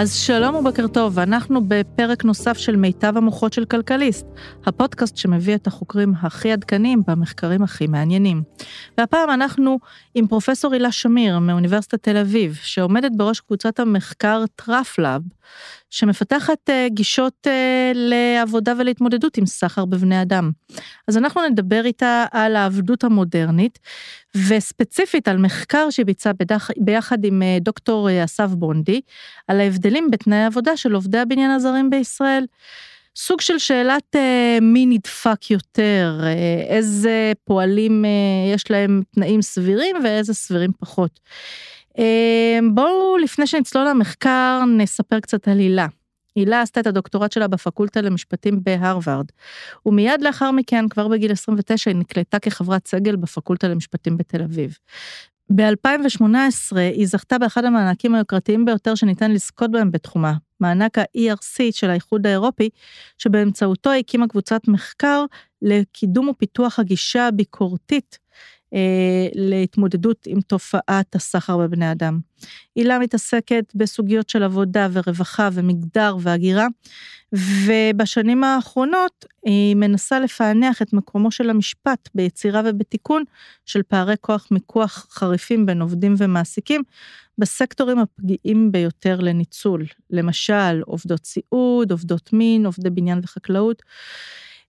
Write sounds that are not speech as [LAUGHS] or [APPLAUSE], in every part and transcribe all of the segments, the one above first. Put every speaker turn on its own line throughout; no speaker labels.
אז שלום ובקר טוב, אנחנו בפרק נוסף של מיטב המוחות של כלכליסט, הפודקאסט שמביא את החוקרים הכי עדכניים במחקרים הכי מעניינים. והפעם אנחנו עם פרופסור הילה שמיר מאוניברסיטת תל אביב, שעומדת בראש קבוצת המחקר TraffLab, שמפתחת uh, גישות uh, לעבודה ולהתמודדות עם סחר בבני אדם. אז אנחנו נדבר איתה על העבדות המודרנית, וספציפית על מחקר שהיא ביצעה ביחד עם uh, דוקטור אסף בונדי, על ההבדלים בתנאי העבודה של עובדי הבניין הזרים בישראל. סוג של שאלת מי נדפק יותר, איזה פועלים יש להם תנאים סבירים ואיזה סבירים פחות. אמ, בואו לפני שנצלול למחקר נספר קצת על הילה. הילה עשתה את הדוקטורט שלה בפקולטה למשפטים בהרווארד, ומיד לאחר מכן, כבר בגיל 29, היא נקלטה כחברת סגל בפקולטה למשפטים בתל אביב. ב-2018 היא זכתה באחד המענקים היוקרתיים ביותר שניתן לזכות בהם בתחומה, מענק ה-ERC של האיחוד האירופי, שבאמצעותו הקימה קבוצת מחקר לקידום ופיתוח הגישה הביקורתית להתמודדות עם תופעת הסחר בבני אדם. הילה מתעסקת בסוגיות של עבודה ורווחה ומגדר והגירה, ובשנים האחרונות היא מנסה לפענח את מקומו של המשפט ביצירה ובתיקון של פערי כוח מיקוח חריפים בין עובדים ומעסיקים בסקטורים הפגיעים ביותר לניצול, למשל עובדות סיעוד, עובדות מין, עובדי בניין וחקלאות.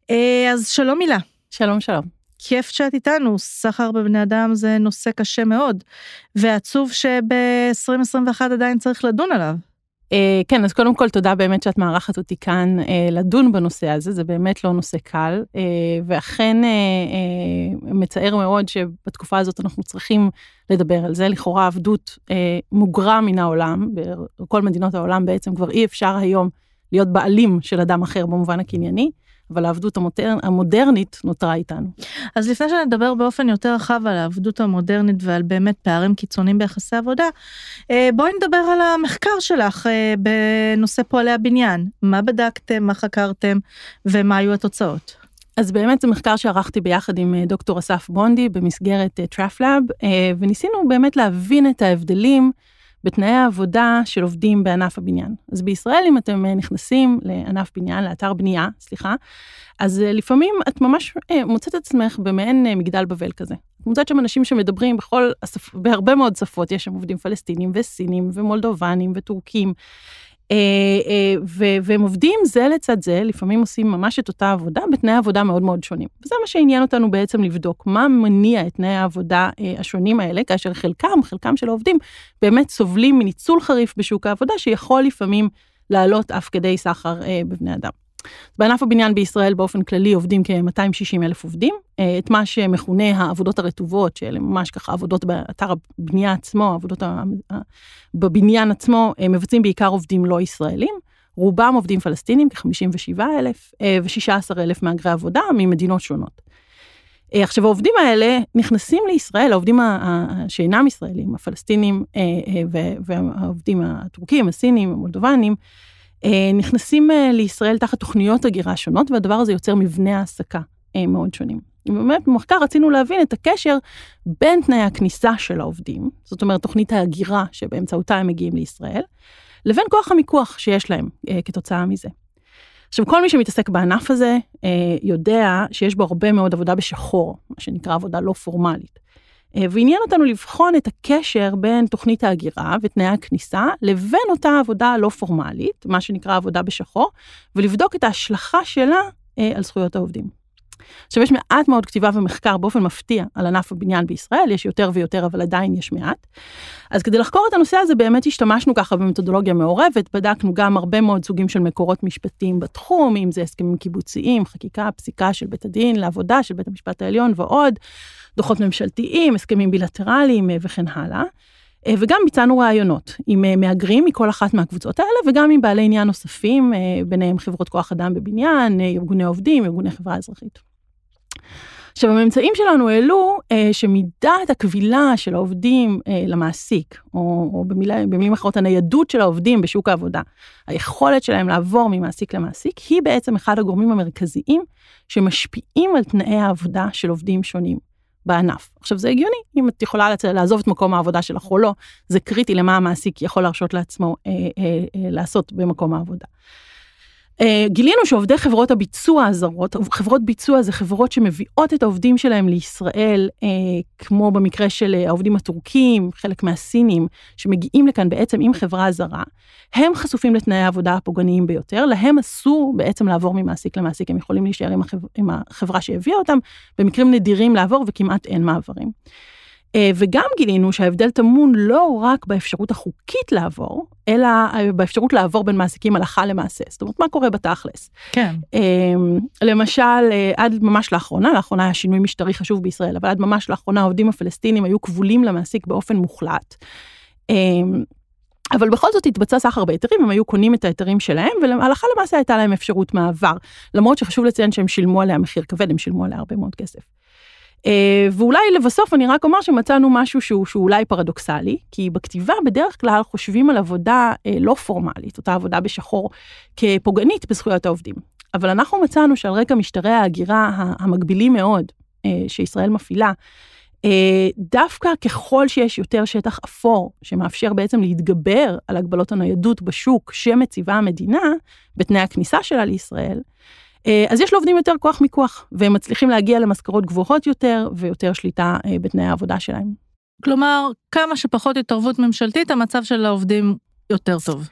אה, אז שלום הילה.
שלום שלום.
כיף שאת איתנו, סחר בבני אדם זה נושא קשה מאוד, ועצוב שב-2021 עדיין צריך לדון עליו.
Uh, כן, אז קודם כל תודה באמת שאת מארחת אותי כאן uh, לדון בנושא הזה, זה באמת לא נושא קל, uh, ואכן מצער מאוד שבתקופה הזאת אנחנו צריכים לדבר על זה. לכאורה עבדות מוגרה מן העולם, בכל מדינות העולם בעצם כבר אי אפשר היום להיות בעלים של אדם אחר במובן הקנייני. אבל העבדות המודר, המודרנית נותרה איתנו.
אז לפני שנדבר באופן יותר רחב על העבדות המודרנית ועל באמת פערים קיצוניים ביחסי עבודה, אה, בואי נדבר על המחקר שלך אה, בנושא פועלי הבניין. מה בדקתם, מה חקרתם ומה היו התוצאות?
אז באמת זה מחקר שערכתי ביחד עם אה, דוקטור אסף בונדי במסגרת TraffLab, וניסינו באמת להבין את ההבדלים בתנאי העבודה של עובדים בענף הבניין. אז בישראל, אם אתם אה, נכנסים לענף בניין, לאתר בנייה, סליחה, אז אה, לפעמים את ממש אה, מוצאת את עצמך במעין מגדל בבל כזה. את מוצאת שם אנשים שמדברים בכל, בהרבה מאוד שפות, יש שם עובדים פלסטינים וסינים ומולדובנים וטורקים. אה, אה, והם עובדים זה לצד זה, לפעמים עושים ממש את אותה עבודה בתנאי עבודה מאוד מאוד שונים. וזה מה שעניין אותנו בעצם לבדוק, מה מניע את תנאי העבודה אה, השונים האלה, כאשר חלקם, חלקם של העובדים, באמת סובלים מניצול חריף בשוק העבודה, שיכול לפעמים לעלות אף כדי סחר בבני אדם. בענף הבניין בישראל באופן כללי עובדים כ-260 אלף עובדים. אה, את מה שמכונה העבודות הרטובות, שאלה ממש ככה עבודות באתר הבנייה עצמו, העבודות בבניין עצמו, אה, מבצעים בעיקר עובדים לא ישראלים. רובם עובדים פלסטינים, כ-57 אלף, אה, ו-16 אלף מהגרי עבודה ממדינות שונות. עכשיו העובדים האלה נכנסים לישראל, העובדים שאינם ישראלים, הפלסטינים והעובדים הטורקים, הסינים, המולדובנים, נכנסים אה, לישראל תחת תוכניות הגירה שונות, והדבר הזה יוצר מבנה העסקה אה, מאוד שונים. ובאמת במחקר רצינו להבין את הקשר בין תנאי הכניסה של העובדים, זאת אומרת תוכנית ההגירה שבאמצעותה הם מגיעים לישראל, לבין כוח המיקוח שיש להם כתוצאה מזה. עכשיו, כל מי שמתעסק בענף הזה יודע שיש בו הרבה מאוד עבודה בשחור, מה שנקרא עבודה לא פורמלית. אה, ועניין אותנו לבחון את הקשר בין תוכנית ההגירה ותנאי הכניסה לבין אותה עבודה לא פורמלית, מה שנקרא עבודה בשחור, ולבדוק את ההשלכה שלה אה, על זכויות העובדים. עכשיו, יש מעט מאוד כתיבה ומחקר באופן מפתיע על ענף הבניין בישראל, יש יותר ויותר, אבל עדיין יש מעט. אז כדי לחקור את הנושא הזה, באמת השתמשנו ככה במתודולוגיה מעורבת, בדקנו גם הרבה מאוד סוגים של מקורות משפטיים בתחום, אם זה הסכמים קיבוציים, חקיקה, פסיקה של בית הדין לעבודה, של בית המשפט העליון ועוד, דוחות ממשלתיים, הסכמים בילטרליים אה, וכן הלאה. אה, וגם ביצענו ראיונות עם אה, מהגרים מכל אחת מהקבוצות האלה, וגם עם בעלי עניין נוספים, ביניהם חברות כוח אדם בבניין, ארגוני עובדים, ארגוני חברה אזרחית. עכשיו, הממצאים שלנו העלו אה, שמידת הכבילה של העובדים אה, למעסיק, או, או במילה, במילים אחרות, הניידות של העובדים בשוק העבודה, היכולת שלהם לעבור ממעסיק למעסיק, היא בעצם אחד הגורמים המרכזיים שמשפיעים על תנאי העבודה של עובדים שונים. בענף. עכשיו זה הגיוני, אם את יכולה לעזוב את מקום העבודה שלך או לא, זה קריטי למה המעסיק יכול להרשות לעצמו אה, אה, אה, לעשות במקום העבודה. אה, גילינו שעובדי חברות הביצוע הזרות, חברות ביצוע זה חברות שמביאות את העובדים שלהם לישראל, אה, כמו במקרה של אה, העובדים הטורקים, חלק מהסינים, שמגיעים לכאן בעצם עם חברה זרה, הם חשופים לתנאי העבודה הפוגעניים ביותר, להם אסור בעצם לעבור ממעסיק למעסיק, הם יכולים להישאר עם החברה, שהביאה אותם, במקרים נדירים לעבור וכמעט אין מעברים. אה, וגם גילינו שההבדל טמון לא רק באפשרות החוקית לעבור, אלא אה, באפשרות לעבור בין מעסיקים הלכה למעשה. זאת אומרת, מה קורה בתכלס?
כן.
אמ, למשל, אה, עד ממש לאחרונה, לאחרונה היה שינוי משטרי חשוב בישראל, אבל עד ממש לאחרונה העובדים הפלסטינים היו כבולים למעסיק באופן מוחלט. אמ, אבל בכל זאת התבצע סחר בהיתרים, הם היו קונים את ההיתרים שלהם, והלכה למעשה הייתה להם אפשרות מעבר. למרות שחשוב לציין שהם שילמו עליה מחיר כבד, הם שילמו עליה הרבה מאוד כסף. אה, ואולי לבסוף אני רק אומר שמצאנו משהו שהוא, שהוא אולי פרדוקסלי, כי בכתיבה בדרך כלל חושבים על עבודה אה, לא פורמלית, אותה עבודה בשחור, כפוגענית בזכויות העובדים. אבל אנחנו מצאנו שעל רקע משטרי ההגירה המקבילים מאוד אה, שישראל מפעילה, דווקא ככל שיש יותר שטח אפור, שמאפשר בעצם להתגבר על הגבלות הניידות בשוק שמציבה המדינה בתנאי הכניסה שלה לישראל, אז יש לעובדים יותר כוח מיקוח, והם מצליחים להגיע למשכורות גבוהות יותר ויותר שליטה אה, בתנאי העבודה שלהם.
כלומר, כמה שפחות התערבות ממשלתית, המצב של העובדים יותר טוב.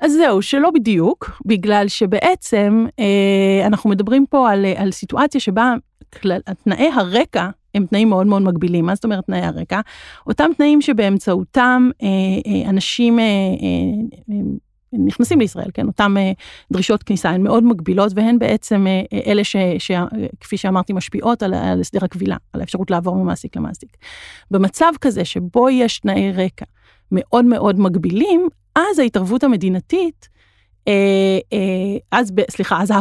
אז זהו, שלא בדיוק, בגלל שבעצם אה, אנחנו מדברים פה על, על סיטואציה שבה כלל, תנאי הרקע הם תנאים מאוד מאוד מגבילים. מה זאת אומרת תנאי הרקע? אותם תנאים שבאמצעותם אה, אה, אנשים אה, אה, נכנסים לישראל, כן, אותן אה, דרישות כניסה הן מאוד מגבילות והן בעצם אה, אה, אלה ש, ש, כפי שאמרתי משפיעות על, על הסדר הכבילה, על האפשרות לעבור ממעסיק למעסיק. במצב כזה שבו יש תנאי רקע מאוד מאוד מגבילים, אז ההתערבות המדינתית אז, סליחה, אז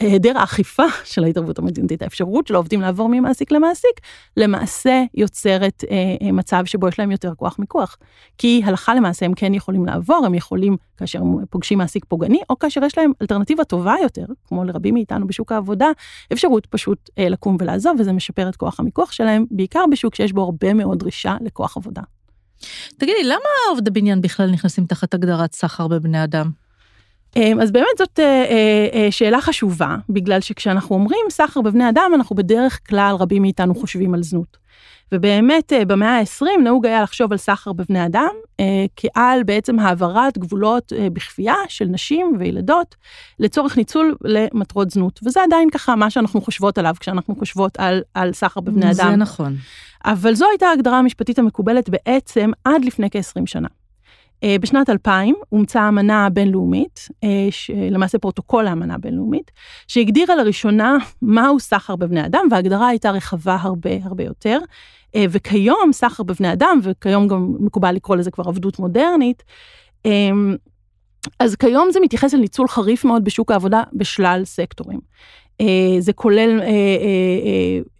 היעדר האכיפה [LAUGHS] של ההתערבות המדינתית, האפשרות של העובדים לעבור ממעסיק למעסיק, למעשה יוצרת אה, מצב שבו יש להם יותר כוח מיקוח. כי הלכה למעשה הם כן יכולים לעבור, הם יכולים, כאשר הם פוגשים מעסיק פוגעני, או כאשר יש להם אלטרנטיבה טובה יותר, כמו לרבים מאיתנו בשוק העבודה, אפשרות פשוט לקום ולעזוב, וזה משפר את כוח המיקוח שלהם, בעיקר בשוק שיש בו הרבה מאוד דרישה לכוח עבודה.
תגידי, למה עובדי בניין בכלל נכנסים תחת הגדרת סחר בבני אדם?
אמ, אז באמת זאת אה, אה, אה, שאלה חשובה, בגלל שכשאנחנו אומרים סחר בבני אדם, אנחנו בדרך כלל, רבים מאיתנו חושבים על זנות. ובאמת במאה ה-20 נהוג היה לחשוב על סחר בבני אדם כעל בעצם העברת גבולות בכפייה של נשים וילדות לצורך ניצול למטרות זנות. וזה עדיין ככה מה שאנחנו חושבות עליו כשאנחנו חושבות על, על סחר בבני אדם.
זה נכון.
אבל זו הייתה ההגדרה המשפטית המקובלת בעצם עד לפני כ-20 שנה. אה, בשנת 2000 אומצה אמנה בינלאומית, אה, למעשה פרוטוקול האמנה הבינלאומית, שהגדירה לראשונה מהו סחר בבני אדם, וההגדרה הייתה רחבה הרבה הרבה יותר. אה, וכיום סחר בבני אדם, וכיום גם מקובל לקרוא לזה כבר עבדות מודרנית, אז כיום זה מתייחס לניצול חריף מאוד בשוק העבודה בשלל סקטורים. אה, זה כולל אה,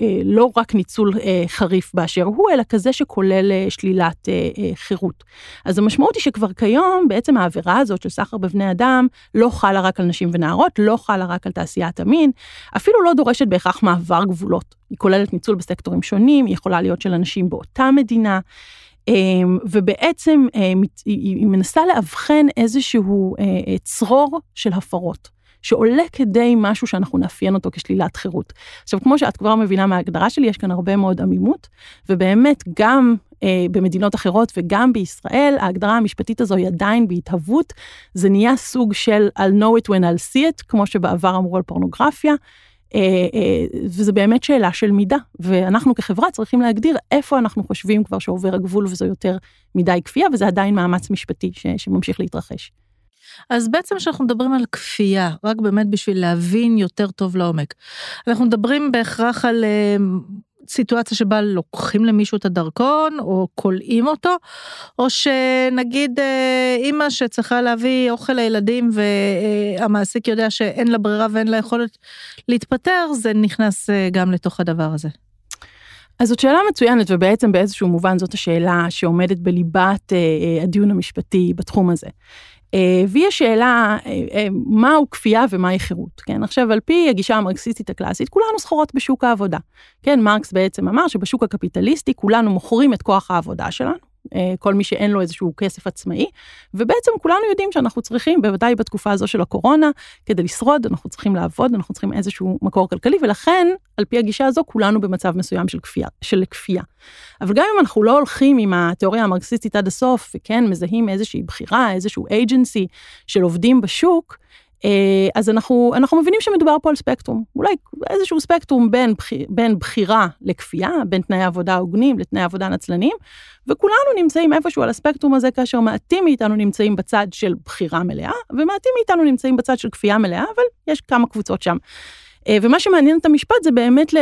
אה, לא רק ניצול חריף באשר הוא, אלא כזה שכולל שלילת חירות. אז המשמעות היא שכבר כיום בעצם העבירה הזאת של סחר בבני אדם לא חלה רק על נשים ונערות, לא חלה רק על תעשיית המין, אפילו לא דורשת בהכרח מעבר גבולות. היא כוללת ניצול בסקטורים שונים, היא יכולה להיות של אנשים באותה מדינה. ובעצם היא מנסה לאבחן איזשהו צרור של הפרות. שעולה כדי משהו שאנחנו נאפיין אותו כשלילת חירות. עכשיו, כמו שאת כבר מבינה מההגדרה שלי, יש כאן הרבה מאוד עמימות, ובאמת גם אה, במדינות אחרות וגם בישראל, ההגדרה המשפטית הזו היא עדיין בהתהוות, זה נהיה סוג של I'll know it when I'll see it, כמו שבעבר אמרו על פורנוגרפיה. אה, אה, וזה באמת שאלה של מידה, ואנחנו כחברה צריכים להגדיר איפה אנחנו חושבים כבר שעובר הגבול וזו יותר מדי כפייה, וזה עדיין מאמץ משפטי ש, שממשיך להתרחש.
אז בעצם כשאנחנו מדברים על כפייה, רק באמת בשביל להבין יותר טוב לעומק, אנחנו מדברים בהכרח על uh, סיטואציה שבה לוקחים למישהו את הדרכון, או כולאים אותו, או שנגיד uh, אימא שצריכה להביא אוכל לילדים והמעסיק יודע שאין לה ברירה ואין לה יכולת להתפטר, זה נכנס גם לתוך הדבר הזה.
אז זאת שאלה מצוינת, ובעצם באיזשהו מובן זאת השאלה שעומדת בליבת uh, הדיון המשפטי בתחום הזה. והיא השאלה, מהו כפייה ומהי חירות, כן? עכשיו, על פי הגישה המרקסיסטית הקלאסית, כולנו סחורות בשוק העבודה. כן, מרקס בעצם אמר שבשוק הקפיטליסטי כולנו מוכרים את כוח העבודה שלנו, אה, כל מי שאין לו איזשהו כסף עצמאי, ובעצם כולנו יודעים שאנחנו צריכים, בוודאי בתקופה הזו של הקורונה, כדי לשרוד, אנחנו צריכים לעבוד, אנחנו צריכים איזשהו מקור כלכלי, ולכן, על פי הגישה הזו, כולנו במצב מסוים של כפייה. של כפייה. אבל גם אם אנחנו לא הולכים עם התיאוריה המרקסיסטית עד הסוף, וכן, מזהים איזושהי בחירה, איזשהו agency של עובדים בשוק, אה, אז אנחנו, אנחנו מבינים שמדובר פה על ספקטרום, אולי איזשהו ספקטרום בין, בין בחירה לכפייה, בין תנאי עבודה הוגנים לתנאי עבודה נצלנים, וכולנו נמצאים איפשהו על הספקטרום הזה, כאשר מעטים מאיתנו נמצאים בצד של בחירה מלאה, ומעטים מאיתנו נמצאים בצד של כפייה מלאה, אבל יש כמה קבוצות שם. אה, ומה שמעניין את המשפט זה באמת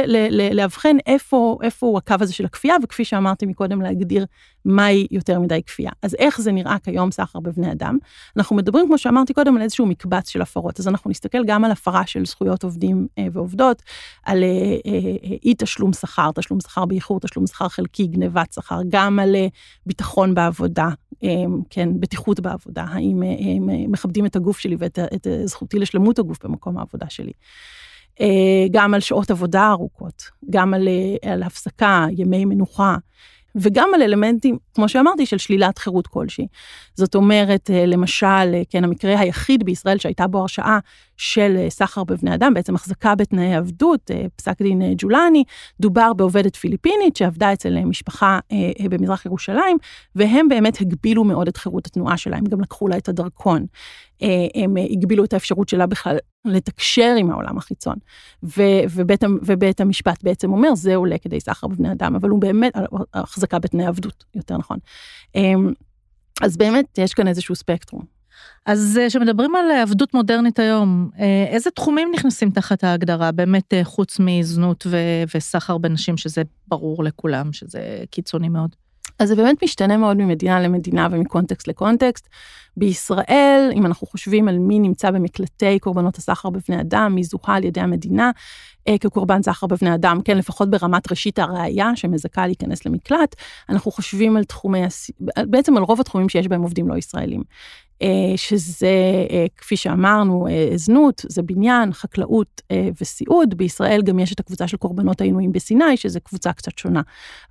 לאבחן איפה, איפה הוא הקו הזה של הכפייה, וכפי שאמרתי מקודם, להגדיר מהי יותר מדי כפייה. אז איך זה נראה כיום סחר בבני אדם? אנחנו מדברים, כמו שאמרתי קודם, על איזשהו מקבץ של הפרות, אז אנחנו נסתכל גם על הפרה של זכויות עובדים אה, ועובדות, על אה, אי תשלום שכר, תשלום שכר באיחור, תשלום שכר חלקי, גנבת שכר, גם על ביטחון בעבודה, כן, בטיחות בעבודה, האם מכבדים את הגוף שלי ואת זכותי לשלמות הגוף במקום העבודה שלי. אה, גם על שעות עבודה ארוכות, גם על, אה, על הפסקה, ימי מנוחה, וגם על אלמנטים, כמו שאמרתי, של שלילת חירות כלשהי. זאת אומרת, אה, למשל, כן, המקרה היחיד בישראל שהייתה בו הרשעה של סחר בבני אדם, בעצם החזקה בתנאי עבדות, פסק דין ג'ולני, דובר בעובדת פיליפינית שעבדה אצל משפחה במזרח ירושלים, והם באמת הגבילו מאוד את חירות התנועה שלה, הם גם לקחו לה את הדרכון. הם הגבילו את האפשרות שלה בכלל לתקשר עם העולם החיצון. ו, ובית, ובית המשפט בעצם אומר, זה עולה כדי סחר בבני אדם, אבל הוא באמת, החזקה בתנאי עבדות, יותר נכון. אמ, אז באמת, יש כאן איזשהו ספקטרום.
אז אה, כשמדברים על עבדות מודרנית היום, אה, איזה תחומים נכנסים תחת ההגדרה, באמת אה, חוץ מזנות ו- וסחר בנשים, שזה ברור לכולם, שזה קיצוני מאוד?
אז זה באמת משתנה מאוד ממדינה למדינה ומקונטקסט לקונטקסט. בישראל, אם אנחנו חושבים על מי נמצא במקלטי קורבנות הסחר בבני אדם, מי זוהה על ידי המדינה אה, כקורבן סחר בבני אדם, כן, לפחות ברמת ראשית הראייה שמזכה להיכנס למקלט, אנחנו חושבים על תחומי, בעצם על רוב התחומים שיש בהם עובדים לא ישראלים. אה, שזה, אה, כפי שאמרנו, אה, זנות, זה בניין, חקלאות וסיעוד. בישראל גם יש את הקבוצה של קורבנות העינויים בסיני, שזו קבוצה קצת שונה.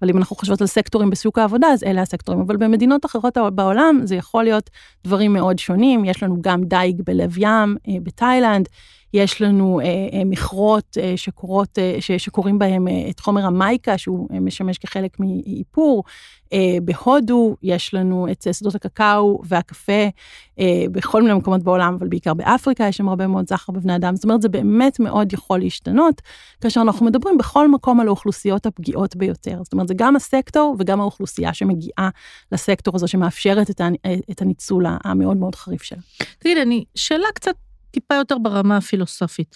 אבל אם אנחנו חושבות על סקטורים בשוק העבודה, אז אלה הסקטורים. אבל במדינות אחרות בעולם זה יכול להיות דברים מאוד שונים. יש לנו גם דייג בלב ים, בתאילנד. יש לנו אה, אה, מכרות אה, שקורות, אה, שקוראים בהם אה, את חומר המייקה, שהוא אה, משמש כחלק מאיפור. אה, בהודו יש לנו את שדות הקקאו והקפה, אה, בכל מיני מקומות בעולם, אבל בעיקר באפריקה יש שם הרבה מאוד זכר בבני אדם. זאת אומרת, זה באמת מאוד יכול להשתנות, כאשר אנחנו מדברים בכל מקום על האוכלוסיות הפגיעות ביותר. זאת אומרת, זה גם הסקטור וגם האוכלוסייה שמגיעה לסקטור הזה, שמאפשרת את, את הניצול המאוד מאוד חריף שלה.
תגיד, אני, שאלה קצת טיפה יותר ברמה הפילוסופית.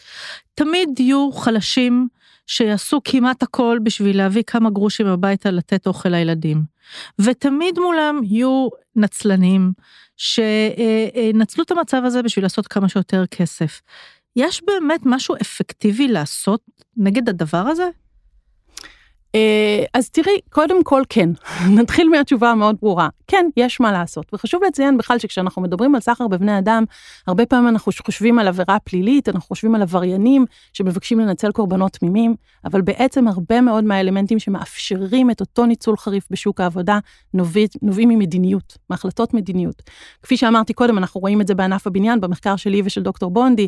תמיד יהיו חלשים שיעשו כמעט הכל בשביל להביא כמה גרושים הביתה לתת אוכל לילדים. ותמיד מולם יהיו נצלנים שנצלו את המצב הזה בשביל לעשות כמה שיותר כסף. יש באמת משהו אפקטיבי לעשות נגד הדבר הזה?
אה, אז תראי, קודם כל כן, [LAUGHS] נתחיל מהתשובה המאוד ברורה. כן, יש מה לעשות. וחשוב לציין בכלל שכשאנחנו מדברים על סחר בבני אדם, הרבה פעמים אנחנו חושבים על עבירה פלילית, אנחנו חושבים על עבריינים שמבקשים לנצל קורבנות תמימים, אבל בעצם הרבה מאוד מהאלמנטים שמאפשרים את אותו ניצול חריף בשוק העבודה נובעים, נובעים ממדיניות, מהחלטות מדיניות. כפי שאמרתי קודם, אנחנו רואים את זה בענף הבניין, במחקר שלי ושל דוקטור בונדי,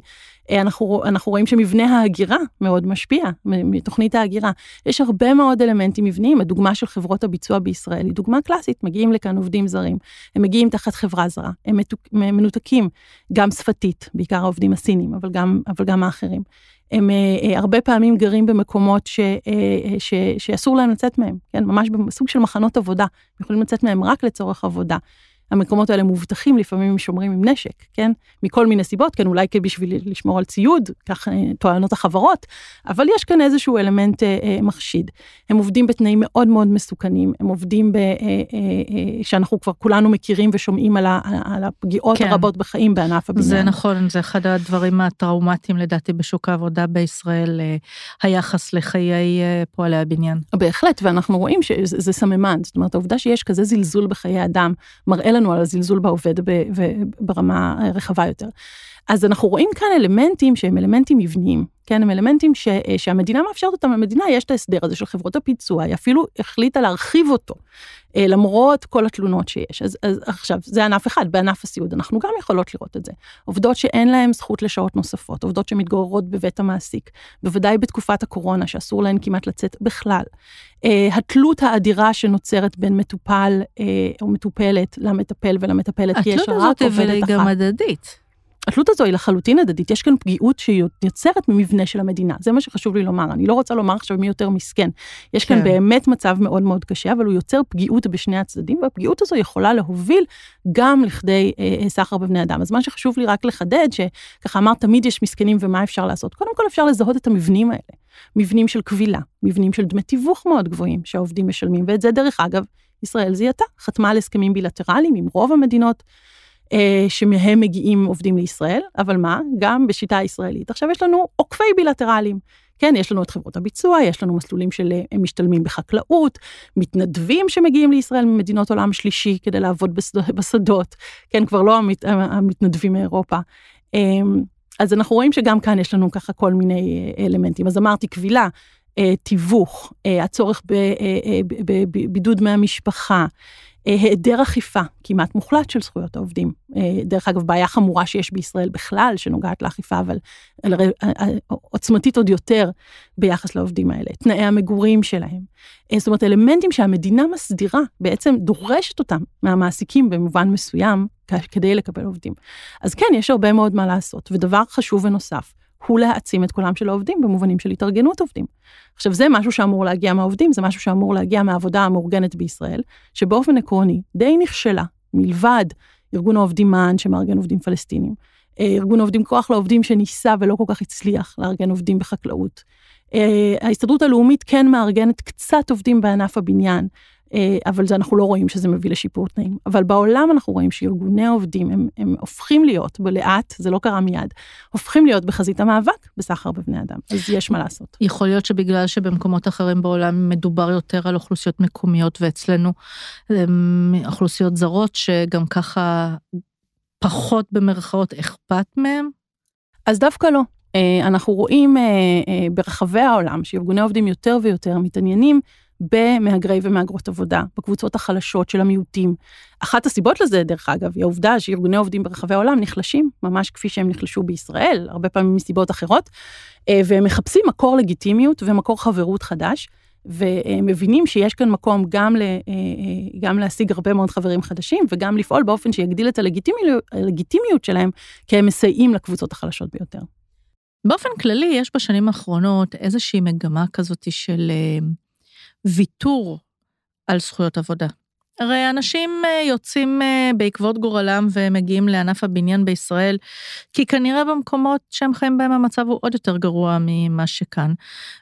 אה, אנחנו, אנחנו רואים שמבנה ההגירה מאוד משפיע, מתוכנית ההגירה. יש הרבה מאוד אלמנטים מבניים, הדוגמה של חברות הביצוע בישראל היא דוגמה קלאסית, מגיעים לכאן עובדים זרים, הם מגיעים תחת חברה זרה, הם מנותקים, גם שפתית, בעיקר העובדים הסינים, אבל גם, אבל גם האחרים. הם אה, אה, הרבה פעמים גרים במקומות ש, אה, ש, שאסור להם לצאת מהם, כן? ממש בסוג של מחנות עבודה, יכולים לצאת מהם רק לצורך עבודה. המקומות האלה מובטחים, לפעמים הם שומרים עם נשק, כן? מכל מיני סיבות, כן, אולי בשביל לשמור על ציוד, כך אה, טוענות החברות, אבל יש כאן איזשהו אלמנט אה, אה, מחשיד. הם עובדים בתנאים מאוד מאוד מסוכנים, הם עובדים ב... אה, אה, אה, שאנחנו כבר כולנו מכירים ושומעים על, ה, על הפגיעות כן. הרבות בחיים בענף הבניין.
זה נכון, זה אחד הדברים הטראומטיים לדעתי בשוק העבודה בישראל, אה, היחס לחיי אה, פועלי הבניין.
בהחלט, ואנחנו רואים שזה סממן, זאת אומרת, העובדה שיש כזה זלזול בחיי אדם, מראה לנו על הזלזול בעובד ברמה רחבה יותר. אז אנחנו רואים כאן אלמנטים שהם אלמנטים מבניים, כן, הם אלמנטים ש, שהמדינה מאפשרת אותם, למדינה יש את ההסדר הזה של חברות הפיצוע, היא אפילו החליטה להרחיב אותו, אה, למרות כל התלונות שיש. אז, אז עכשיו, זה ענף אחד, בענף הסיעוד אנחנו גם יכולות לראות את זה. עובדות שאין להן זכות לשעות נוספות, עובדות שמתגוררות בבית המעסיק, בוודאי בתקופת הקורונה, שאסור להן כמעט לצאת בכלל. אה, התלות האדירה שנוצרת בין מטופל אה, או מטופלת למטפל ולמטפלת, כי יש רק עובדת אחת.
התלות הזאת היא גם הדדית.
התלות הזו היא לחלוטין הדדית, יש כאן פגיעות שיוצרת ממבנה של המדינה, זה מה שחשוב לי לומר, אני לא רוצה לומר עכשיו מי יותר מסכן. יש כאן כן. באמת מצב מאוד מאוד קשה, אבל הוא יוצר פגיעות בשני הצדדים, והפגיעות הזו יכולה להוביל גם לכדי אה, אה, סחר בבני אדם. אז מה שחשוב לי רק לחדד, שככה אמרת, תמיד יש מסכנים ומה אפשר לעשות. קודם כל אפשר לזהות את המבנים האלה, מבנים של קבילה, מבנים של דמי תיווך מאוד גבוהים שהעובדים משלמים, ואת זה דרך אגב, ישראל זיהתה, חתמה על הסכמים בילטרליים עם רוב המדינות. אה, שמהם מגיעים עובדים לישראל, אבל מה? גם בשיטה הישראלית. עכשיו יש לנו עוקפי בילטרליים. כן, יש לנו את חברות הביצוע, יש לנו מסלולים של אה, הם משתלמים בחקלאות, מתנדבים שמגיעים לישראל ממדינות עולם שלישי כדי לעבוד בשדות, כן, כבר לא המת, המתנדבים מאירופה. אמ, אז אנחנו רואים שגם כאן יש לנו ככה כל מיני אה, אלמנטים. אז אמרתי, קבילה, תיווך, הצורך בבידוד מהמשפחה, אה, היעדר אכיפה כמעט מוחלט של זכויות העובדים. אה, דרך אגב, בעיה חמורה שיש בישראל בכלל, שנוגעת לאכיפה, אבל אה, עוצמתית עוד יותר ביחס לעובדים האלה. תנאי המגורים שלהם. זאת אומרת, אלמנטים שהמדינה מסדירה, בעצם דורשת אותם מהמעסיקים במובן מסוים, כדי לקבל עובדים. אז כן, יש הרבה מאוד מה לעשות. ודבר חשוב ונוסף, הוא להעצים את קולם של העובדים במובנים של התארגנות עובדים. עכשיו, זה משהו שאמור להגיע מהעובדים, זה משהו שאמור להגיע מהעבודה המאורגנת בישראל, שבאופן עקרוני די נכשלה, מלבד ארגון העובדים מען שמארגן עובדים פלסטינים, אה, ארגון העובדים כוח לעובדים שניסה ולא כל כך הצליח לארגן עובדים בחקלאות. אה, ההסתדרות הלאומית כן מארגנת קצת עובדים בענף הבניין, אה, אבל זה אנחנו לא רואים שזה מביא לשיפור תנאים. אבל בעולם אנחנו רואים שארגוני העובדים הם, הם הופכים להיות, בלאט, זה לא קרה מיד, הופכים להיות בחזית המאבק בסחר בבני אדם, אז יש מה לעשות.
יכול להיות שבגלל שבמקומות אחרים בעולם מדובר יותר על אוכלוסיות מקומיות ואצלנו אוכלוסיות זרות שגם ככה פחות במרכאות אכפת מהם?
אז דווקא לא. אה, אנחנו רואים אה, ברחבי העולם שארגוני עובדים יותר ויותר מתעניינים במהגרי ומהגרות עבודה, בקבוצות החלשות של המיעוטים. אחת הסיבות לזה, דרך אגב, היא העובדה שארגוני עובדים ברחבי העולם נחלשים, ממש כפי שהם נחלשו בישראל, הרבה פעמים מסיבות אחרות, אה, והם מחפשים מקור לגיטימיות ומקור חברות חדש. ומבינים שיש כאן מקום גם, ל, אה, אה, גם להשיג הרבה מאוד חברים חדשים וגם לפעול באופן שיגדיל את הלגיטימיות שלהם, כי הם מסייעים לקבוצות החלשות ביותר.
באופן כללי, יש בשנים האחרונות איזושהי מגמה כזאת של ויתור על זכויות עבודה. הרי אנשים אה, יוצאים אה, בעקבות גורלם ומגיעים לענף הבניין בישראל, כי כנראה במקומות שהם חיים בהם המצב הוא עוד יותר גרוע ממה שכאן.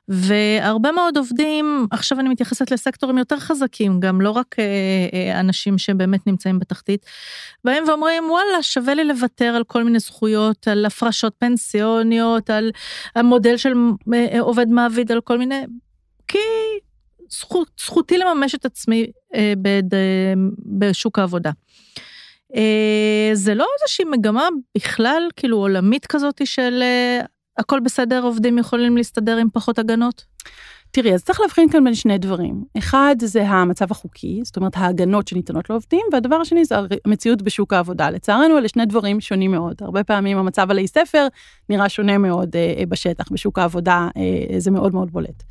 והרבה מאוד עובדים, עכשיו אני מתייחסת לסקטורים יותר חזקים, גם לא רק אה, אנשים שבאמת נמצאים בתחתית, באים ואומרים, וואלה, שווה לי לוותר על כל מיני זכויות, על הפרשות פנסיוניות, על המודל של עובד מעביד, על כל מיני... כי זכות, זכותי לממש את עצמי אה, בד, אה, בשוק העבודה. אה, זה לא איזושהי מגמה בכלל, כאילו עולמית כזאת של אה, הכל בסדר, עובדים יכולים להסתדר עם פחות הגנות?
תראי, אז צריך להבחין כאן בין שני דברים. אחד זה המצב החוקי, זאת אומרת ההגנות שניתנות לעובדים, והדבר השני זה המציאות בשוק העבודה. לצערנו אלה שני דברים שונים מאוד. הרבה פעמים המצב עלי ספר נראה שונה מאוד אה, בשטח, בשוק העבודה אה, זה מאוד מאוד בולט.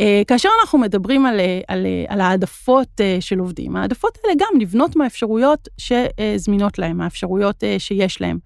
אה, כאשר אנחנו מדברים על, אה, על, אה, על העדפות של עובדים, העדפות האלה גם נבנות מהאפשרויות שזמינות להם, מהאפשרויות שיש להם.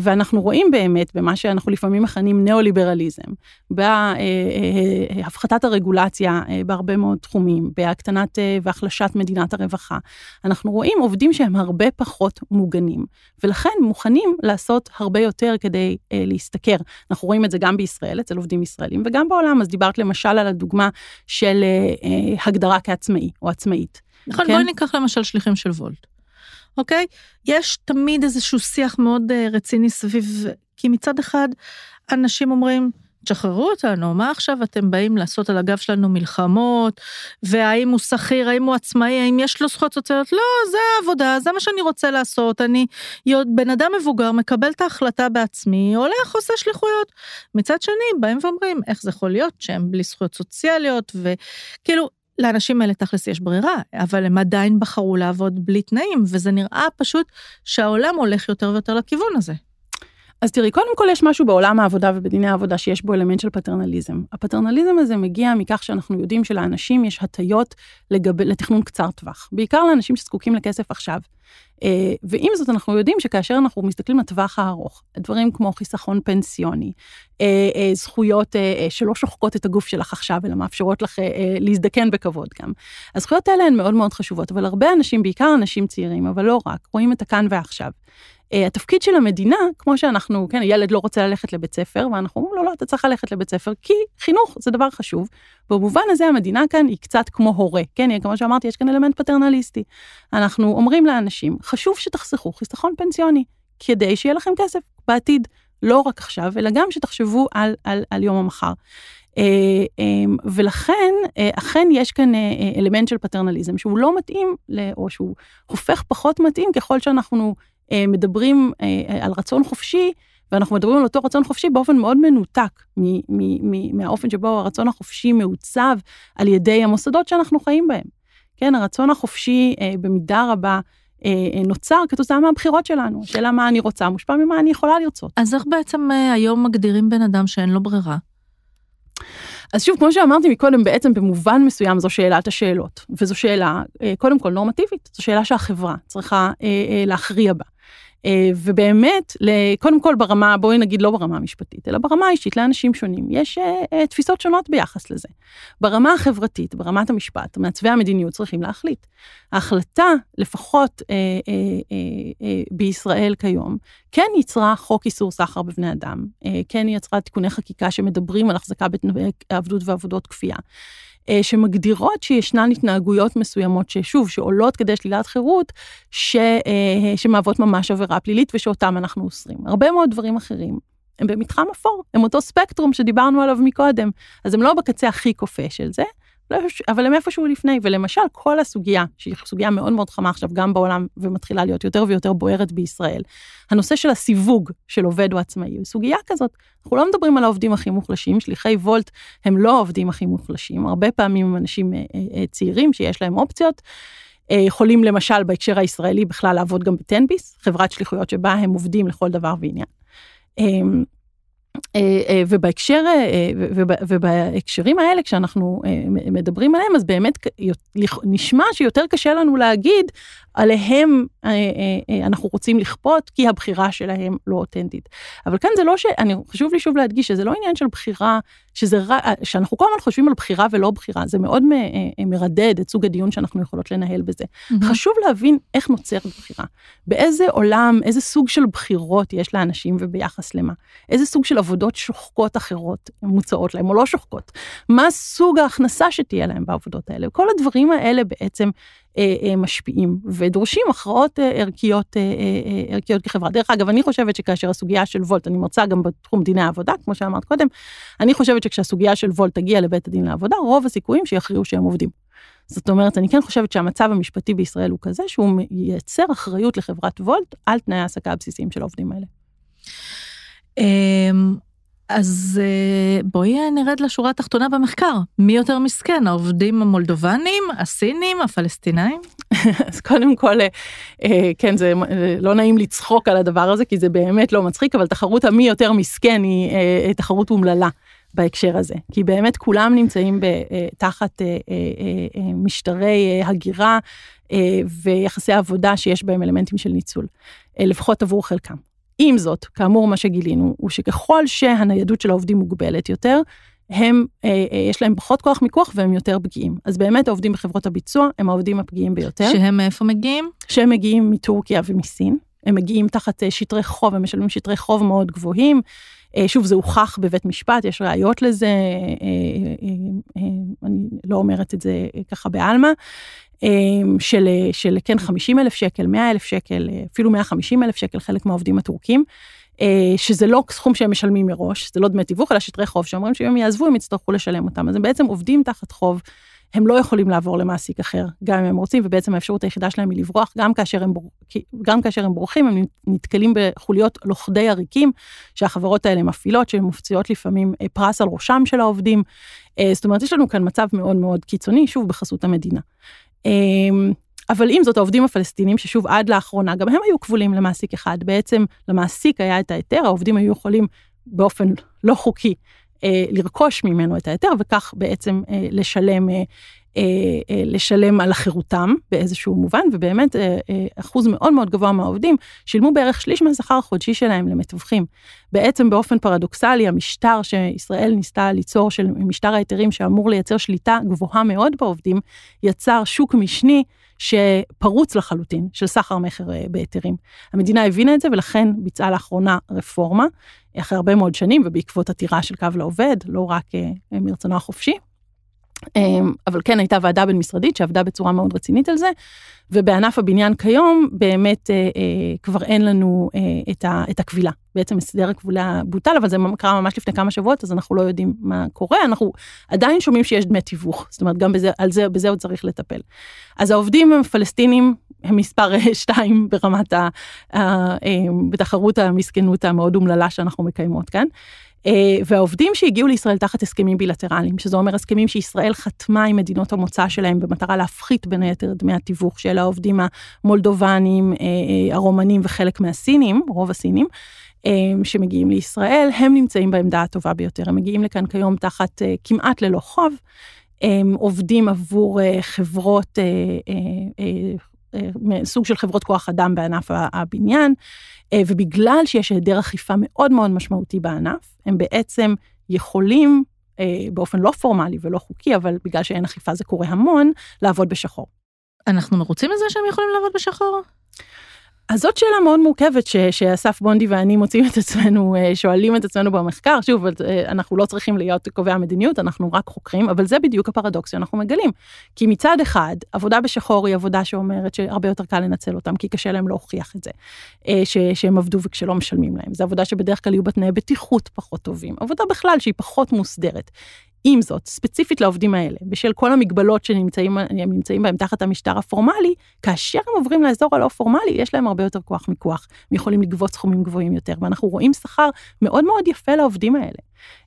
ואנחנו רואים באמת במה שאנחנו לפעמים מכנים ניאו-ליברליזם, בהפחתת הרגולציה בהרבה מאוד תחומים, בהקטנת והחלשת מדינת הרווחה. אנחנו רואים עובדים שהם הרבה פחות מוגנים, ולכן מוכנים לעשות הרבה יותר כדי להשתכר. אנחנו רואים את זה גם בישראל, אצל עובדים ישראלים, וגם בעולם. אז דיברת למשל על הדוגמה דוגמה של אה, אה, הגדרה כעצמאי או עצמאית.
נכון, כן? בואי ניקח למשל שליחים של וולט, אוקיי? יש תמיד איזשהו שיח מאוד אה, רציני סביב, כי מצד אחד אנשים אומרים, תשחררו אותנו, מה עכשיו אתם באים לעשות על הגב שלנו מלחמות, והאם הוא שכיר, האם הוא עצמאי, האם יש לו זכויות סוציאליות? לא, זה העבודה, זה מה שאני רוצה לעשות. אני בן אדם מבוגר, מקבל את ההחלטה בעצמי, הולך, עושה שליחויות. מצד שני, באים ואומרים, איך זה יכול להיות שהם בלי זכויות סוציאליות, וכאילו, לאנשים האלה תכלס יש ברירה, אבל הם עדיין בחרו לעבוד בלי תנאים, וזה נראה פשוט שהעולם הולך יותר ויותר לכיוון הזה.
אז תראי, קודם כל יש משהו בעולם העבודה ובדיני העבודה שיש בו אלמנט של פטרנליזם. הפטרנליזם הזה מגיע מכך שאנחנו יודעים שלאנשים יש הטיות לגב... לתכנון קצר טווח, בעיקר לאנשים שזקוקים לכסף עכשיו. אה, ועם זאת אנחנו יודעים שכאשר אנחנו מסתכלים לטווח הארוך, דברים כמו חיסכון פנסיוני, אה, אה, זכויות שלא שוחקות את הגוף שלך עכשיו, אלא מאפשרות לך להזדקן בכבוד גם. הזכויות האלה הן מאוד מאוד חשובות, אבל הרבה אנשים, בעיקר אנשים צעירים, אבל לא רק, רואים את הכאן ועכשיו. Uh, התפקיד של המדינה, כמו שאנחנו, כן, ילד לא רוצה ללכת לבית ספר, ואנחנו אומרים לו, לא, אתה צריך ללכת לבית ספר, כי חינוך זה דבר חשוב. במובן הזה המדינה כאן היא קצת כמו הורה, כן, כמו שאמרתי, יש כאן אלמנט פטרנליסטי. אנחנו אומרים לאנשים, חשוב שתחסכו חיסכון פנסיוני, כדי שיהיה לכם כסף בעתיד, לא רק עכשיו, אלא גם שתחשבו על, על, על יום המחר. Uh, um, ולכן, uh, אכן יש כאן אלמנט של פטרנליזם שהוא לא מתאים, או שהוא הופך פחות מתאים ככל שאנחנו אה, מדברים אה, על רצון חופשי, ואנחנו מדברים על אותו רצון חופשי באופן מאוד מנותק מהאופן שבו הרצון החופשי מעוצב על ידי המוסדות שאנחנו חיים בהם. כן, הרצון החופשי אה, במידה רבה נוצר כתוצאה מהבחירות שלנו. השאלה מה אני רוצה מושפע ממה אני יכולה לרצות.
אז איך בעצם היום מגדירים בן אדם שאין לו ברירה?
אז שוב, כמו שאמרתי מקודם, בעצם במובן מסוים זו שאלת השאלות, וזו שאלה, קודם כל נורמטיבית, זו שאלה שהחברה צריכה להכריע בה. אה, ובאמת, קודם כל ברמה, בואי נגיד לא ברמה המשפטית, אלא ברמה האישית לאנשים שונים, יש אה, אה, תפיסות שונות ביחס לזה. ברמה החברתית, ברמת המשפט, מעצבי המדיניות צריכים להחליט. ההחלטה, לפחות אה, אה, אה, בישראל כיום, כן יצרה חוק איסור סחר בבני אדם, כן יצרה תיקוני חקיקה שמדברים על החזקה בתנאי עבדות ועבודות כפייה. אה, שמגדירות שישנן התנהגויות מסוימות ששוב, שעולות כדי שלילת חירות, ש, אה, שמהוות ממש עבירה פלילית ושאותם אנחנו אוסרים. הרבה מאוד דברים אחרים. הם במתחם אפור, הם אותו ספקטרום שדיברנו עליו מקודם, אז הם לא בקצה הכי כופה של זה, אבל הם איפשהו לפני, ולמשל כל הסוגיה, שהיא סוגיה מאוד מאוד חמה עכשיו גם בעולם ומתחילה להיות יותר ויותר בוערת בישראל, הנושא של הסיווג של עובד או עצמאי, היא סוגיה כזאת. אנחנו לא מדברים על העובדים הכי מוחלשים, שליחי וולט הם לא העובדים הכי מוחלשים, הרבה פעמים הם אנשים אה, אה, אה, צעירים שיש להם אופציות. יכולים למשל בהקשר הישראלי בכלל לעבוד גם בטנביס, חברת שליחויות שבה הם עובדים לכל דבר ועניין. אה, אה, ובהקשר, אה, ובהקשרים האלה, כשאנחנו מדברים עליהם, אז באמת נשמע שיותר קשה לנו להגיד עליהם אנחנו רוצים לכפות, כי הבחירה שלהם לא אותנטית. אבל כאן זה לא ש... אני חשוב לי שוב להדגיש שזה לא עניין של בחירה, שזה רק, שאנחנו כל הזמן חושבים על בחירה ולא בחירה, זה מאוד מרדד את סוג הדיון שאנחנו יכולות לנהל בזה. Mm-hmm. חשוב להבין איך נוצרת בחירה, באיזה עולם, איזה סוג של בחירות יש לאנשים וביחס למה, איזה סוג של עבודות שוחקות אחרות מוצעות להם או לא שוחקות, מה סוג ההכנסה שתהיה להם בעבודות האלה, כל הדברים האלה בעצם אה, אה, משפיעים ודורשים הכרעות אה, ערכיות, ערכיות כחברה. דרך אגב, אני חושבת שכאשר הסוגיה של וולט, אני מרצה גם בתחום דיני העבודה, כמו שאמרת קודם, אני חושבת שכשהסוגיה של וולט תגיע לבית הדין לעבודה, רוב הסיכויים שיכריעו שהם עובדים. זאת אומרת, אני כן חושבת שהמצב המשפטי בישראל הוא כזה שהוא מייצר אחריות לחברת וולט על תנאי ההעסקה הבסיסיים של העובדים האלה.
אז אה, בואי נרד לשורה התחתונה במחקר. מי יותר מסכן, העובדים המולדובנים, הסינים, הפלסטינאים? [LAUGHS]
אז קודם כל, אה, אה, כן, זה לא נעים לצחוק על הדבר הזה, כי זה באמת לא מצחיק, אבל תחרות המי יותר מסכן היא תחרות אומללה. בהקשר הזה, כי באמת כולם נמצאים תחת משטרי הגירה ויחסי עבודה שיש בהם אלמנטים של ניצול, לפחות עבור חלקם. עם זאת, כאמור, מה שגילינו הוא שככל שהניידות של העובדים מוגבלת יותר, הם, אה, אה, יש להם פחות כוח מיקוח והם יותר פגיעים. אז באמת העובדים בחברות הביצוע הם העובדים הפגיעים ביותר.
שהם מאיפה מגיעים?
שהם מגיעים מטורקיה ומסין. הם מגיעים תחת אה, שטרי חוב, הם משלמים שטרי חוב מאוד גבוהים. אה, שוב, זה הוכח בבית משפט, יש ראיות לזה, אה, אני לא אומרת את זה ככה בעלמא. אמ, של, של כן 50 אלף שקל, 100 אלף שקל, אפילו 150 אלף שקל, חלק מהעובדים הטורקים. שזה לא סכום שהם משלמים מראש, זה לא דמי תיווך, אלא שטרי חוב שאומרים שאם הם יעזבו הם יצטרכו לשלם אותם. אז הם בעצם עובדים תחת חוב הם לא יכולים לעבור למעסיק אחר, גם אם הם רוצים, ובעצם האפשרות היחידה שלהם היא לברוח, גם כאשר הם. גם כאשר הם בורחים, הם נתקלים בחוליות לוכדי עריקים שהחברות האלה מפעילות, שהן מופציעות לפעמים אה, פרס על ראשם של העובדים. אה, זאת אומרת, יש לנו כאן מצב מאוד מאוד קיצוני, שוב, בחסות המדינה. אמ, אבל עם זאת, העובדים הפלסטינים, ששוב, עד לאחרונה, גם הם היו כבולים למעסיק אחד. בעצם למעסיק היה את ההיתר, העובדים היו יכולים באופן לא חוקי אה, לרכוש ממנו את ההיתר, וכך בעצם אה, לשלם, אה, לשלם על חירותם באיזשהו מובן, ובאמת אחוז מאוד מאוד גבוה מהעובדים שילמו בערך שליש מהשכר החודשי שלהם למתווכים. בעצם באופן פרדוקסלי, המשטר שישראל ניסתה ליצור, של משטר ההיתרים שאמור לייצר שליטה גבוהה מאוד בעובדים, יצר שוק משני. שפרוץ לחלוטין של סחר מכר בהיתרים. המדינה הבינה את זה ולכן ביצעה לאחרונה רפורמה אחרי הרבה מאוד שנים ובעקבות עתירה של קו לעובד, לא רק אה, מרצונו החופשי. אמ, אבל כן הייתה ועדה בין משרדית שעבדה בצורה מאוד רצינית על זה, ובענף הבניין כיום באמת אה, אה, כבר אין לנו אה, את, ה, את הקבילה. בעצם הסדר הקבילה בוטל, אבל זה קרה ממש לפני כמה שבועות, אז אנחנו לא יודעים מה קורה, אנחנו עדיין שומעים שיש דמי תיווך, זאת אומרת גם בזה, זה, בזה עוד צריך לטפל. אז העובדים הפלסטינים הם מספר אה, שתיים ברמת ה... אה, בתחרות המסכנות המאוד אומללה שאנחנו מקיימות כאן. אה, והעובדים שהגיעו לישראל תחת הסכמים בילטרליים, שזה אומר הסכמים שישראל חתמה עם מדינות המוצא שלהם במטרה להפחית בין היתר דמי התיווך של העובדים המולדובנים, הרומנים וחלק מהסינים, רוב הסינים. שמגיעים לישראל, הם נמצאים בעמדה הטובה ביותר. הם מגיעים לכאן כיום תחת כמעט ללא חוב, הם עובדים עבור חברות סוג של חברות כוח אדם בענף הבניין, אה, ובגלל שיש היעדר אכיפה מאוד מאוד משמעותי בענף, הם בעצם יכולים, אה, באופן לא פורמלי ולא חוקי, אבל בגלל שאין אכיפה זה קורה המון, לעבוד בשחור.
אנחנו מרוצים מזה שהם יכולים לעבוד בשחור?
אז זאת שאלה מאוד מורכבת ש, שאסף בונדי ואני מוצאים את עצמנו, אה, שואלים את עצמנו במחקר, שוב, אה, אנחנו לא צריכים להיות קובעי המדיניות, אנחנו רק חוקרים, אבל זה בדיוק הפרדוקס שאנחנו מגלים. כי מצד אחד, עבודה בשחור היא עבודה שאומרת שהרבה יותר קל לנצל אותם, כי קשה להם להוכיח את זה, אה, ש, שהם עבדו וכשלא משלמים להם. זו עבודה שבדרך כלל יהיו בתנאי בטיחות פחות טובים, עבודה בכלל שהיא פחות מוסדרת. עם זאת, ספציפית לעובדים האלה, בשל כל המגבלות שנמצאים נמצאים בהם תחת המשטר הפורמלי, כאשר הם עוברים לאזור הלא פורמלי, יש להם הרבה יותר כוח מיקוח, הם יכולים לגבות סכומים גבוהים יותר, ואנחנו רואים שכר מאוד מאוד יפה לעובדים האלה.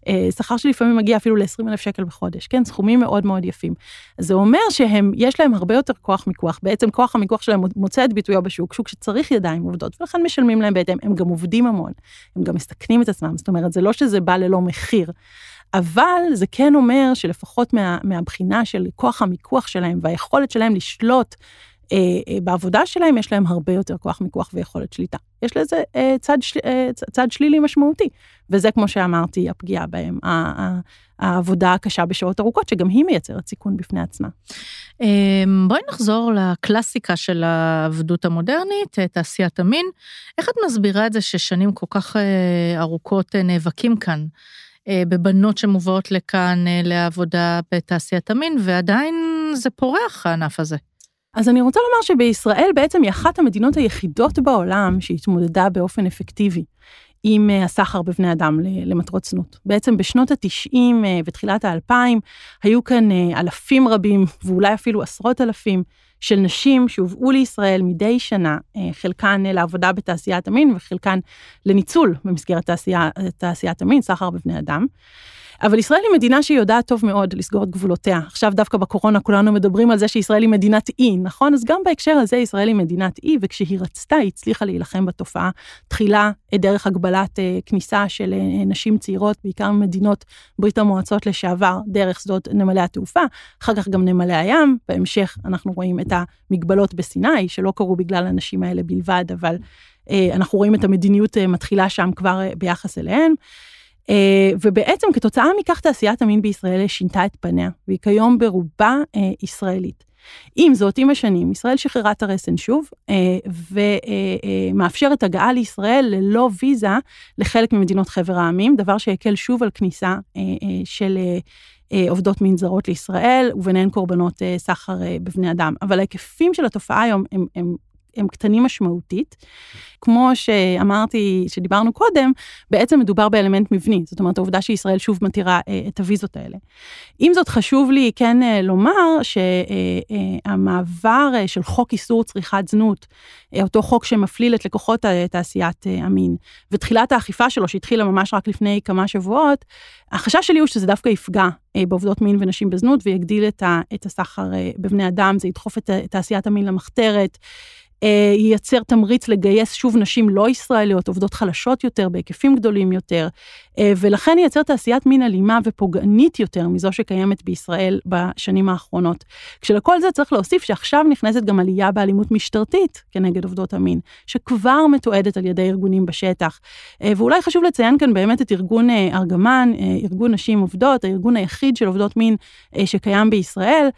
אה, שכר שלפעמים מגיע אפילו ל-20 אלף שקל בחודש, כן, סכומים מאוד מאוד יפים. זה אומר שהם, יש להם הרבה יותר כוח מיקוח, בעצם כוח המיקוח שלהם מוצא את ביטויו בשוק, שוק שצריך ידיים עובדות, ולכן משלמים להם בהתאם, הם גם עובדים המון, הם גם מסתכנים את עצמם, זאת אומרת, זה לא שזה בא ללא מחיר. אבל זה כן אומר שלפחות מה, מהבחינה של כוח המיקוח שלהם והיכולת שלהם לשלוט אה, אה, בעבודה שלהם, יש להם הרבה יותר כוח מיקוח ויכולת שליטה. יש לזה אה, צד, של, אה, צד שלילי משמעותי, וזה כמו שאמרתי, הפגיעה בהם, העבודה הקשה בשעות ארוכות, שגם היא מייצרת סיכון בפני עצמה.
אמ, בואי נחזור לקלאסיקה של העבדות המודרנית, אה, תעשיית המין. איך את מסבירה את זה ששנים כל כך אה, ארוכות אה, נאבקים כאן? אה, בבנות שמובאות לכאן אה, לעבודה בתעשיית המין, ועדיין זה פורח הענף הזה.
אז אני רוצה לומר שבישראל בעצם היא אחת המדינות היחידות בעולם שהתמודדה באופן אפקטיבי עם אה, הסחר בבני אדם למטרות זנות. בעצם בשנות ה-90 ותחילת ה-2000 היו כאן אלפים רבים, ואולי אפילו עשרות אלפים, של נשים שהובאו לישראל מדי שנה, אה, חלקן אה, לעבודה בתעשיית המין וחלקן לניצול במסגרת תעשייה, תעשיית המין, סחר בבני אדם. אבל ישראל היא מדינה שיודעת טוב מאוד לסגור את גבולותיה. עכשיו דווקא בקורונה כולנו מדברים על זה שישראל היא מדינת אי, נכון? אז גם בהקשר הזה ישראל היא מדינת אי, וכשהיא רצתה, היא הצליחה להילחם בתופעה. תחילה דרך הגבלת אה, כניסה של אה, נשים צעירות, בעיקר ממדינות ברית המועצות לשעבר, דרך שדות נמלי התעופה, אחר כך גם נמלי הים, בהמשך אנחנו רואים את המגבלות בסיני, שלא קרו בגלל הנשים האלה בלבד, אבל אה, אנחנו רואים את המדיניות אה, מתחילה שם כבר אה, ביחס אליהן. אה, ובעצם כתוצאה מכך תעשיית המין בישראל שינתה את פניה, והיא כיום ברובה אה, ישראלית. עם זאת, עם השנים, ישראל שחררה את הרסן שוב, אה, ומאפשרת הגעה לישראל ללא ויזה לחלק ממדינות חבר העמים, דבר שהקל שוב על כניסה של עובדות מין זרות לישראל, וביניהן קורבנות סחר בבני אדם. אבל ההיקפים של התופעה היום הם, הם הם קטנים משמעותית. כמו שאמרתי, שדיברנו קודם, בעצם מדובר באלמנט מבני, זאת אומרת העובדה שישראל שוב מתירה אה, את הוויזות האלה. עם זאת חשוב לי כן אה, לומר שהמעבר אה, של חוק איסור צריכת זנות, אותו חוק שמפליל את לקוחות תעשיית המין, ותחילת האכיפה שלו שהתחילה ממש רק לפני כמה שבועות, החשש שלי הוא שזה דווקא יפגע בעובדות מין ונשים בזנות ויגדיל את הסחר בבני אדם, זה ידחוף את תעשיית המין למחתרת. אה, ייצר תמריץ לגייס שוב נשים לא ישראליות, עובדות חלשות יותר, בהיקפים גדולים יותר, אה, ולכן ייצר תעשיית מין אלימה ופוגענית יותר מזו שקיימת בישראל בשנים האחרונות. כשלכל זה צריך להוסיף שעכשיו נכנסת גם עלייה באלימות משטרתית כנגד עובדות המין, שכבר מתועדת על ידי ארגונים בשטח. אה, ואולי חשוב לציין כאן באמת את ארגון ארגמן, ארגון נשים עובדות, הארגון היחיד של עובדות מין שקיים בישראל.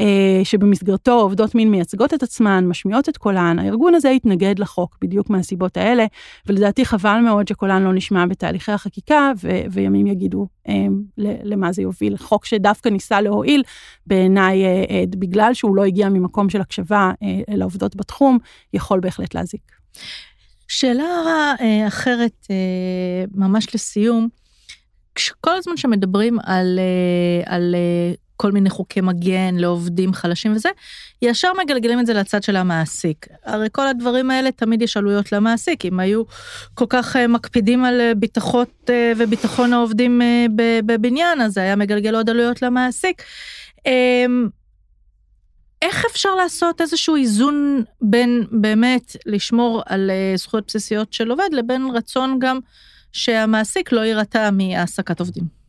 אה, שבמסגרתו עובדות מין מייצגות את עצמן, משמיעות את קולן, הארגון הזה התנגד לחוק בדיוק מהסיבות האלה, ולדעתי חבל מאוד שקולן לא נשמע בתהליכי החקיקה, ו- וימים יגידו אה, למה זה יוביל. חוק שדווקא ניסה להועיל, בעיניי, אה, אה, בגלל שהוא לא הגיע ממקום של הקשבה אה, לעובדות בתחום, יכול בהחלט להזיק.
שאלה אה, אחרת, אה, ממש לסיום, כל הזמן שמדברים על, אה, על כל מיני חוקי מגן לעובדים חלשים וזה, ישר מגלגלים את זה לצד של המעסיק. הרי כל הדברים האלה תמיד יש עלויות למעסיק, אם היו כל כך אה, מקפידים על אה, ביטחות אה, וביטחון העובדים בבניין, אז זה היה מגלגל עוד עלויות למעסיק. אמ, איך אפשר לעשות איזשהו איזון בין באמת לשמור על זכויות בסיסיות של עובד, לבין רצון גם שהמעסיק לא יירתע מהעסקת עובדים?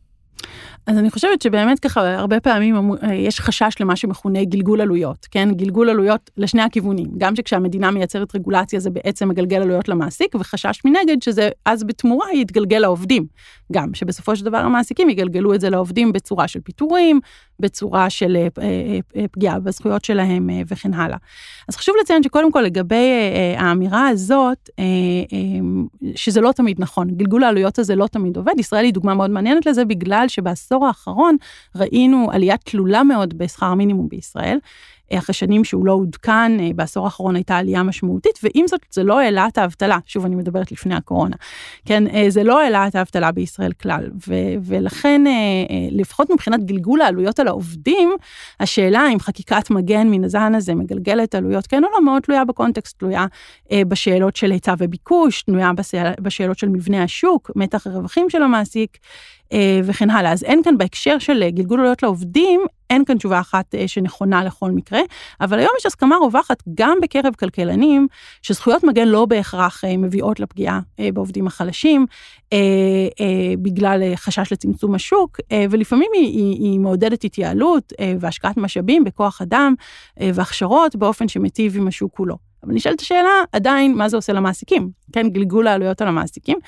אז אני חושבת שבאמת ככה הרבה פעמים אה, יש חשש למה שמכונה גלגול עלויות, כן? גלגול עלויות לשני הכיוונים. גם שכשהמדינה מייצרת רגולציה זה בעצם מגלגל עלויות למעסיק, וחשש מנגד שזה אז בתמורה יתגלגל לעובדים. גם שבסופו של דבר המעסיקים יגלגלו את זה לעובדים בצורה של פיטורים, בצורה של אה, אה, פגיעה בזכויות שלהם וכן הלאה. אז חשוב לציין שקודם כל לגבי האמירה הזאת, שזה לא תמיד נכון, גלגול העלויות הזה לא תמיד עובד. ישראל היא דוגמה מאוד מעניינת לזה בגלל שבעשור בעשור האחרון ראינו עלייה תלולה מאוד בשכר המינימום בישראל. אחרי שנים שהוא לא עודכן, אה, בעשור האחרון הייתה עלייה משמעותית, ועם זאת זה לא העלה את האבטלה, שוב אני מדברת לפני הקורונה, כן, אה, זה לא העלה את האבטלה בישראל כלל, ו- ולכן אה, לפחות מבחינת גלגול העלויות על העובדים, השאלה אם חקיקת מגן מן הזן הזה מגלגלת עלויות כן או לא, מאוד תלויה בקונטקסט, תלויה בשאלות של היצע וביקוש, תלויה בשאלות של מבנה השוק, מתח הרווחים של המעסיק, וכן הלאה. אז אין כאן בהקשר של גלגול עלויות לעובדים, אין כאן תשובה אחת אה, שנכונה לכל מקרה, אבל היום יש הסכמה רווחת גם בקרב כלכלנים, שזכויות מגן לא בהכרח אה, מביאות לפגיעה אה, בעובדים החלשים, בגלל חשש לצמצום השוק, ולפעמים היא, היא, היא מעודדת התייעלות והשקעת משאבים בכוח אדם והכשרות באופן שמיטיב עם השוק כולו. אבל נשאלת השאלה עדיין, מה זה עושה למעסיקים? כן, גלגול העלויות על המעסיקים.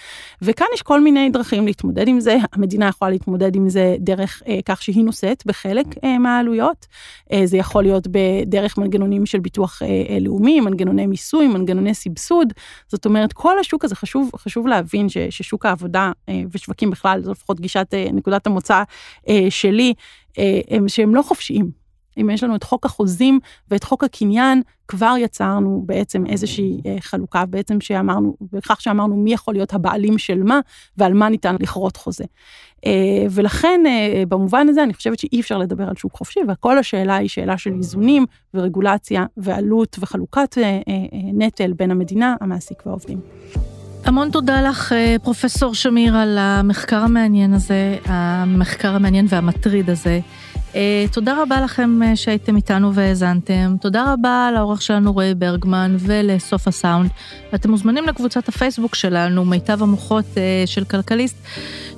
וכאן יש כל מיני דרכים להתמודד עם זה. המדינה יכולה להתמודד עם זה דרך אה, כך שהיא נושאת בחלק אה, מהעלויות. אה, זה יכול להיות בדרך מנגנונים של ביטוח אה, אה, לאומי, מנגנוני מיסוי, מנגנוני סבסוד. זאת אומרת, כל השוק הזה חשוב, חשוב להבין ש, ששוק העבודה אה, ושווקים בכלל, זו לפחות גישת אה, נקודת המוצא אה, שלי, אה, הם, שהם לא חופשיים. אם יש לנו את חוק החוזים ואת חוק הקניין, כבר יצרנו בעצם איזושהי אה, חלוקה, בעצם שאמרנו, בכך שאמרנו מי יכול להיות הבעלים של מה, ועל מה ניתן לכרות חוזה. אה, ולכן, אה, במובן הזה, אני חושבת שאי אפשר לדבר על שוק חופשי, וכל השאלה היא שאלה של איזונים ורגולציה ועלות וחלוקת נטל בין המדינה, המעסיק והעובדים.
המון תודה לך, פרופסור שמיר, על המחקר המעניין הזה, המחקר המעניין והמטריד הזה. אה, תודה רבה לכם אה, שהייתם איתנו והאזנתם. תודה רבה לעורך שלנו רועי ברגמן ולסוף הסאונד. ואתם מוזמנים לקבוצת הפייסבוק שלנו, מיטב המוחות אה, של כלכליסט.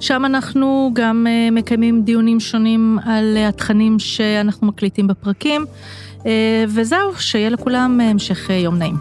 שם אנחנו גם מקיימים דיונים שונים על התכנים שאנחנו מקליטים בפרקים. וזהו, שיהיה לכולם המשך יום נעים.